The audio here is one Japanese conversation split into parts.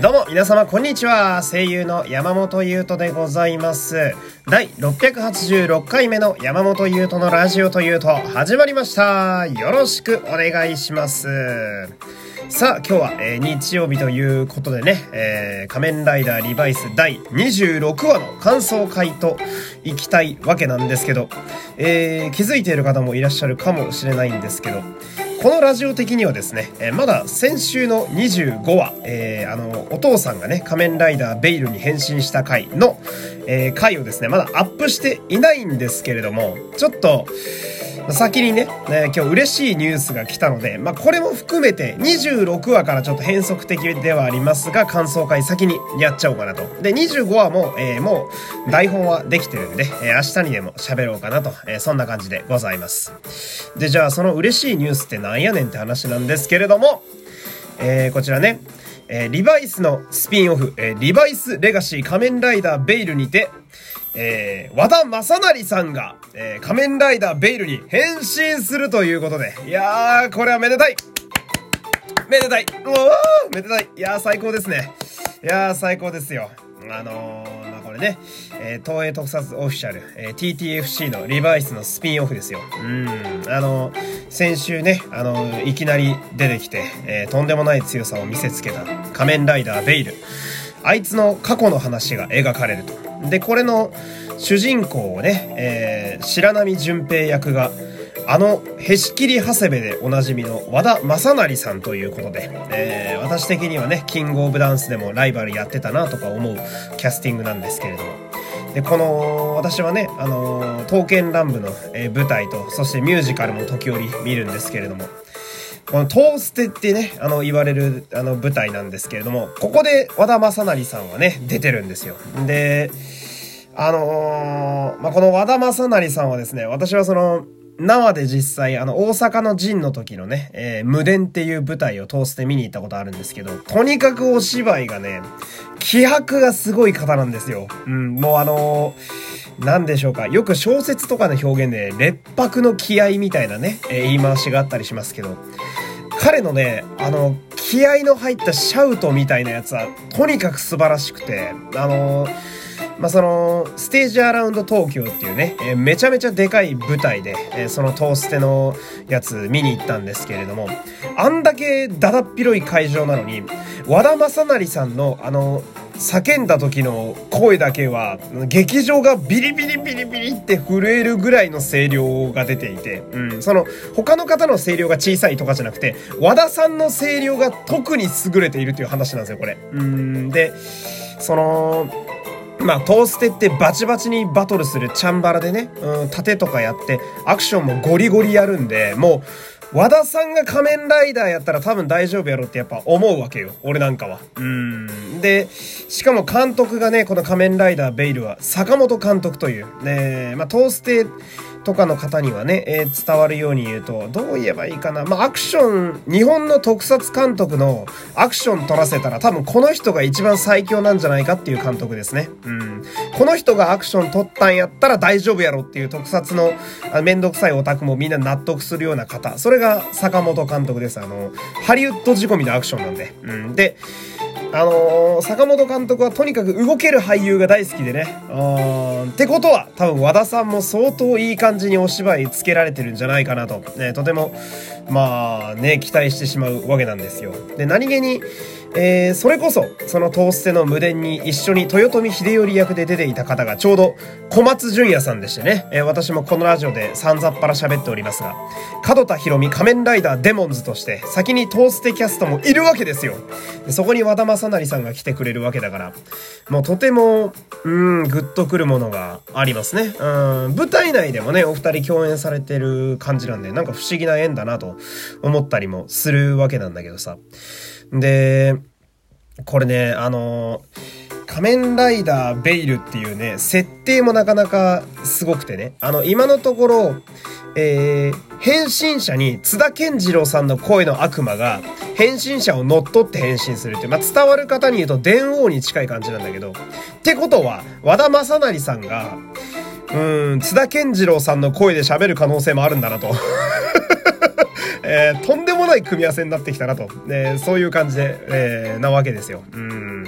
どうも皆様こんにちは。声優の山本優斗でございます。第686回目の山本優斗のラジオというと始まりました。よろしくお願いします。さあ今日は、えー、日曜日ということでね、えー、仮面ライダーリバイス第26話の感想会といきたいわけなんですけど、えー、気づいている方もいらっしゃるかもしれないんですけどこのラジオ的にはですね、えー、まだ先週の25話、えー、あの、お父さんがね、仮面ライダーベイルに変身した回の、えー、回をですね、まだアップしていないんですけれども、ちょっと、先にね、ね今日嬉しいニュースが来たので、まあ、これも含めて26話からちょっと変則的ではありますが、感想会先にやっちゃおうかなと。で、25話も、えー、もう台本はできてるんで、えー、明日にでも喋ろうかなと、えー、そんな感じでございます。で、じゃあその嬉しいニュースってなんやねんって話なんですけれども、えー、こちらね、えー、リバイスのスピンオフ、えー、リバイスレガシー仮面ライダーベイルにて、えー、和田正成さんが、えー、仮面ライダーベイルに変身するということで、いやー、これはめでたいめでたいおーめでたいいやー、最高ですね。いやー、最高ですよ。あのー、まあ、これね、えー、東映特撮オフィシャル、えー、TTFC のリバイスのスピンオフですよ。うん。あのー、先週ね、あのー、いきなり出てきて、えー、とんでもない強さを見せつけた仮面ライダーベイル。あいつの過去の話が描かれると。で、これの主人公をね、えー、白波淳平役が、あの、へし切り長谷部でおなじみの和田正成さんということで、えー、私的にはね、キングオブダンスでもライバルやってたなとか思うキャスティングなんですけれども。で、この、私はね、あの、刀剣乱舞の、えー、舞台と、そしてミュージカルも時折見るんですけれども、このトーステってね、あの、言われる、あの、舞台なんですけれども、ここで和田正成さんはね、出てるんですよ。で、あのー、まあ、この和田正成さんはですね、私はその、生で実際、あの、大阪の陣の時のね、えー、無伝っていう舞台を通して見に行ったことあるんですけど、とにかくお芝居がね、気迫がすごい方なんですよ。うん、もうあのー、なんでしょうか。よく小説とかの表現で、劣白の気合みたいなね、えー、言い回しがあったりしますけど、彼のね、あの、気合の入ったシャウトみたいなやつは、とにかく素晴らしくて、あのーまあ、その、ステージアラウンド東京っていうね、えー、めちゃめちゃでかい舞台で、えー、そのトーステのやつ見に行ったんですけれども、あんだけだだっ広い会場なのに、和田正成さんの、あの、叫んだ時の声だけは、劇場がビリビリビリビリって震えるぐらいの声量が出ていて、うん、その、他の方の声量が小さいとかじゃなくて、和田さんの声量が特に優れているという話なんですよ、これ。うん、で、その、まあ、トーステってバチバチにバトルするチャンバラでね、うん、盾とかやって、アクションもゴリゴリやるんで、もう、和田さんが仮面ライダーやったら多分大丈夫やろってやっぱ思うわけよ。俺なんかは。うん。で、しかも監督がね、この仮面ライダーベイルは坂本監督という、ね、まあ、トーステとかの方にはね、えー、伝わるように言うと、どう言えばいいかな。まあ、アクション、日本の特撮監督のアクション撮らせたら多分この人が一番最強なんじゃないかっていう監督ですね。うん。この人がアクション撮ったんやったら大丈夫やろっていう特撮のめんどくさいオタクもみんな納得するような方。それが坂本監督です。あの、ハリウッド仕込みのアクションなんで。うん。で、あのー、坂本監督はとにかく動ける俳優が大好きでね。うん。ってことは、多分和田さんも相当いい感じにお芝居つけられてるんじゃないかなと。ね、とても、まあね、期待してしまうわけなんですよ。で、何気に、えー、それこそ、そのトーステの無伝に一緒に豊臣秀頼役で出ていた方がちょうど小松淳也さんでしてね、えー、私もこのラジオで散々っぱら喋っておりますが、角田博美仮面ライダーデモンズとして先にトーステキャストもいるわけですよ。そこに和田正成さんが来てくれるわけだから、もうとても、うん、グッとくるものがありますね。うん、舞台内でもね、お二人共演されてる感じなんで、なんか不思議な縁だなと思ったりもするわけなんだけどさ。で、これね、あの仮面ライダーベイルっていうね、設定もなかなかすごくてね。あの、今のところ、えー、変身者に津田健次郎さんの声の悪魔が変身者を乗っ取って変身するっていう、まあ、伝わる方に言うと電王に近い感じなんだけど、ってことは、和田正成さんが、うん、津田健次郎さんの声で喋る可能性もあるんだなと えー、とんでもない組み合わせになってきたなと、えそういう感じで、えー、なわけですよ。うん。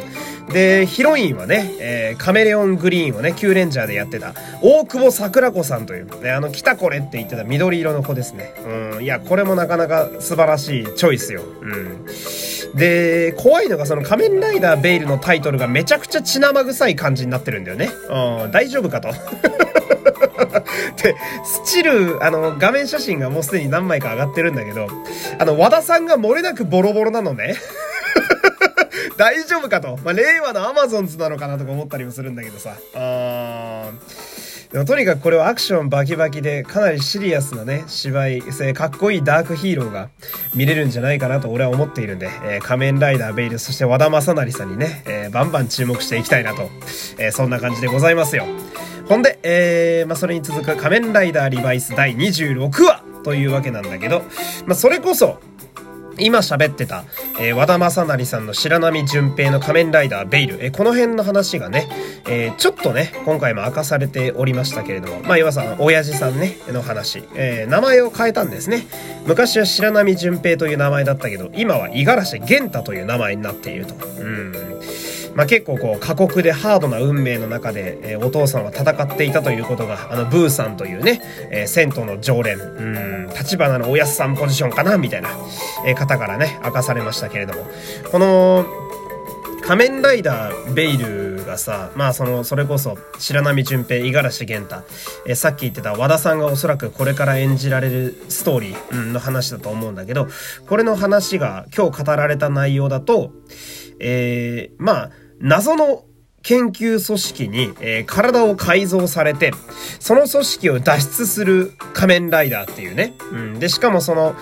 で、ヒロインはね、え、カメレオングリーンをね、キューレンジャーでやってた、大久保桜子さんという、ね、あの、来たこれって言ってた緑色の子ですね。うん。いや、これもなかなか素晴らしいチョイスよ。うん。で、怖いのがその仮面ライダーベイルのタイトルがめちゃくちゃ血生臭い感じになってるんだよね。うん、大丈夫かと。で、スチル、あの、画面写真がもうすでに何枚か上がってるんだけど、あの、和田さんが漏れなくボロボロなのね。大丈夫かと。まあ、令和のアマゾンズなのかなとか思ったりもするんだけどさ。あでもとにかくこれはアクションバキバキでかなりシリアスなね、芝居、かっこいいダークヒーローが見れるんじゃないかなと俺は思っているんで、えー、仮面ライダーベイル、そして和田正成さんにね、えー、バンバン注目していきたいなと、えー、そんな感じでございますよ。ほんで、えー、まあ、それに続く仮面ライダーリバイス第26話というわけなんだけど、まあ、それこそ、今喋ってた、えー、和田正成さんの白波純平の仮面ライダーベイル、えー、この辺の話がね、えー、ちょっとね、今回も明かされておりましたけれども、まあ、岩さん、親父さんね、の話、え名前を変えたんですね。昔は白波純平という名前だったけど、今は五十嵐玄太という名前になっていると。うん。まあ、結構こう過酷でハードな運命の中で、えー、お父さんは戦っていたということが、あの、ブーさんというね、えー、銭湯の常連、うん、立花のおやすさんポジションかな、みたいな、えー、方からね、明かされましたけれども、この、仮面ライダーベイルがさ、まあその、それこそ、白波純平、五十嵐玄太、えー、さっき言ってた和田さんがおそらくこれから演じられるストーリー、うん、の話だと思うんだけど、これの話が今日語られた内容だと、えー、まあ、謎の研究組織に、えー、体を改造されて、その組織を脱出する仮面ライダーっていうね。うん。で、しかもその、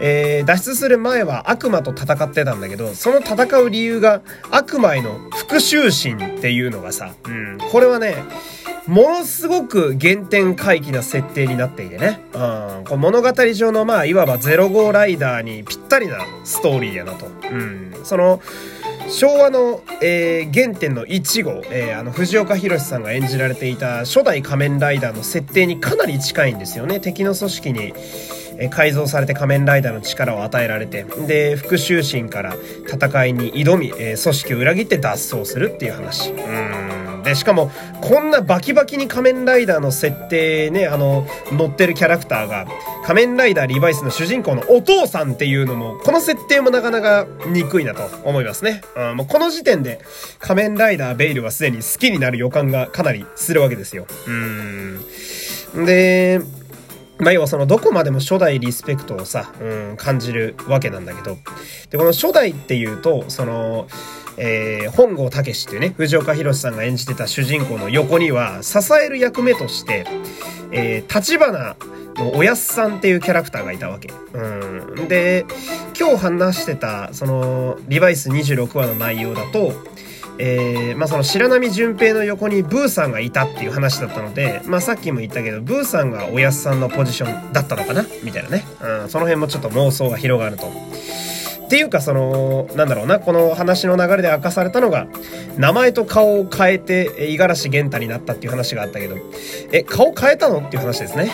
えー、脱出する前は悪魔と戦ってたんだけど、その戦う理由が悪魔への復讐心っていうのがさ、うん。これはね、ものすごく原点回帰な設定になっていてね。うん。こ物語上のまあ、いわば0号ライダーにぴったりなストーリーやなと。うん。その、昭和の、えー、原点の1号、えー、あの、藤岡弘さんが演じられていた初代仮面ライダーの設定にかなり近いんですよね。敵の組織に、えー、改造されて仮面ライダーの力を与えられて、で、復讐心から戦いに挑み、え、組織を裏切って脱走するっていう話。うんで、しかも、こんなバキバキに仮面ライダーの設定ね、あの、乗ってるキャラクターが、仮面ライダーリバイスの主人公のお父さんっていうのも、この設定もなかなか憎いなと思いますね。うん、もうこの時点で、仮面ライダーベイルはすでに好きになる予感がかなりするわけですよ。うん。で、まあ、要はそのどこまでも初代リスペクトをさ、うん、感じるわけなんだけど、で、この初代っていうと、その、えー、本郷武っていうね、藤岡弘さんが演じてた主人公の横には、支える役目として、えー、のおやすさんっていうキャラクターがいたわけ。うん。で、今日話してた、その、リバイス26話の内容だと、えー、まあその白波純平の横にブーさんがいたっていう話だったので、まあさっきも言ったけど、ブーさんがおやすさんのポジションだったのかな？みたいなね。うん、その辺もちょっと妄想が広がると。っていうかそのなんだろうなこの話の流れで明かされたのが名前と顔を変えて五十嵐玄太になったっていう話があったけどえ顔変えたのっていう話ですね。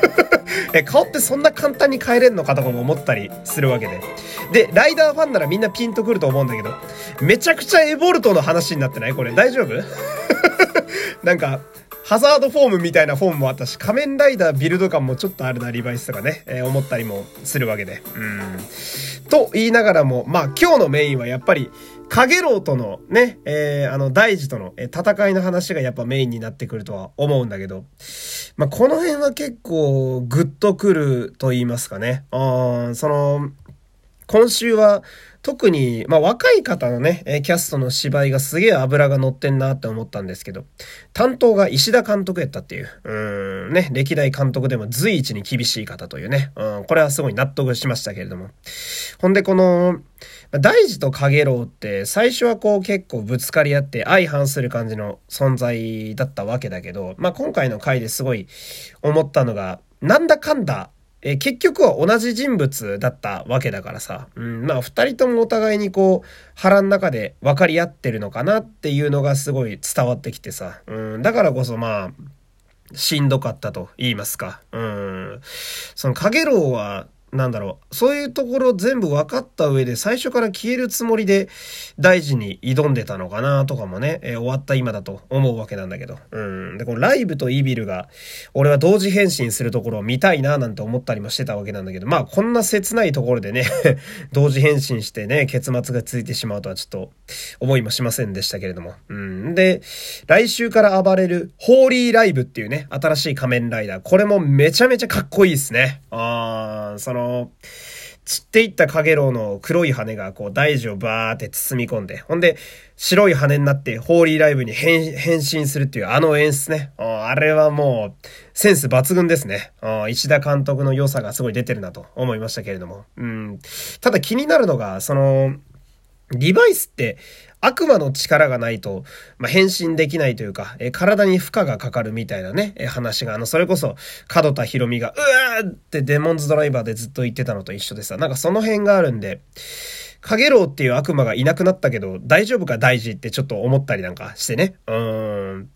え顔ってそんな簡単に変えれんのかとかも思ったりするわけで。でライダーファンならみんなピンとくると思うんだけどめちゃくちゃエボルトの話になってない？これ大丈夫？なんかハザードフォームみたいなフォームもあったし、仮面ライダービルド感もちょっとあるな、リバイスとかね、えー、思ったりもするわけで。うん。と言いながらも、まあ今日のメインはやっぱり、カゲロウとのね、えー、あの、大事との、え戦いの話がやっぱメインになってくるとは思うんだけど、まあこの辺は結構グッとくると言いますかね。あその、今週は、特に、まあ若い方のね、キャストの芝居がすげえ油が乗ってんなって思ったんですけど、担当が石田監督やったっていう、うん、ね、歴代監督でも随一に厳しい方というね、うん、これはすごい納得しましたけれども。ほんでこの、大事と影郎って最初はこう結構ぶつかり合って相反する感じの存在だったわけだけど、まあ今回の回ですごい思ったのが、なんだかんだえー、結局は同じ人物だったわけだからさ、うん、まあ二人ともお互いにこう腹の中で分かり合ってるのかなっていうのがすごい伝わってきてさ、うん、だからこそまあ、しんどかったと言いますか。うん。その、かげろうは、なんだろう、そういうところ全部分かった上で最初から消えるつもりで大事に挑んでたのかなとかもね、えー、終わった今だと思うわけなんだけど。うん。で、このライブとイビルが、俺は同時変身するところを見たいななんて思ったりもしてたわけなんだけど、まあこんな切ないところでね 同時変身してね、結末がついてしまうとはちょっと思いもしませんでしたけれども。うん。で、来週から暴れるホーリーライブっていうね、新しい仮面ライダー。これもめちゃめちゃかっこいいですね。あー、そのの、散っていったカゲロウの黒い羽がこう大樹をバーって包み込んで、ほんで白い羽になってホーリーライブに変身するっていうあの演出ね。あれはもうセンス抜群ですね。石田監督の良さがすごい出てるなと思いましたけれども。うん。ただ気になるのが、その、リバイスって悪魔の力がないと、まあ、変身できないというか、え体に負荷がかかるみたいなね、え話が、あの、それこそ、角田博美が、うわーってデモンズドライバーでずっと言ってたのと一緒でさ、なんかその辺があるんで、カゲロウっていう悪魔がいなくなったけど、大丈夫か大事ってちょっと思ったりなんかしてね。うーん。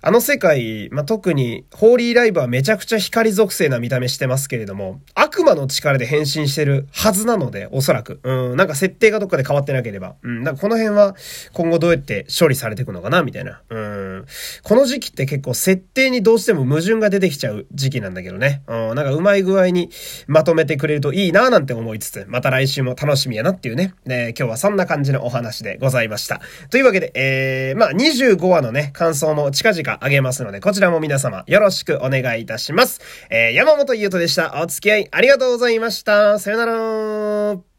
あの世界、まあ、特に、ホーリーライブはめちゃくちゃ光属性な見た目してますけれども、悪魔の力で変身してるはずなので、おそらく。うん、なんか設定がどっかで変わってなければ。うん、なんかこの辺は今後どうやって処理されていくのかな、みたいな。うん。この時期って結構設定にどうしても矛盾が出てきちゃう時期なんだけどね。うん、なんかうまい具合にまとめてくれるといいな、なんて思いつつ、また来週も楽しみやなっていうね。ね今日はそんな感じのお話でございました。というわけで、えー、まあ25話のね、感想も近々あげますので、こちらも皆様よろしくお願いいたします。えー、山本優斗でした。お付き合いありがとうございました。さよなら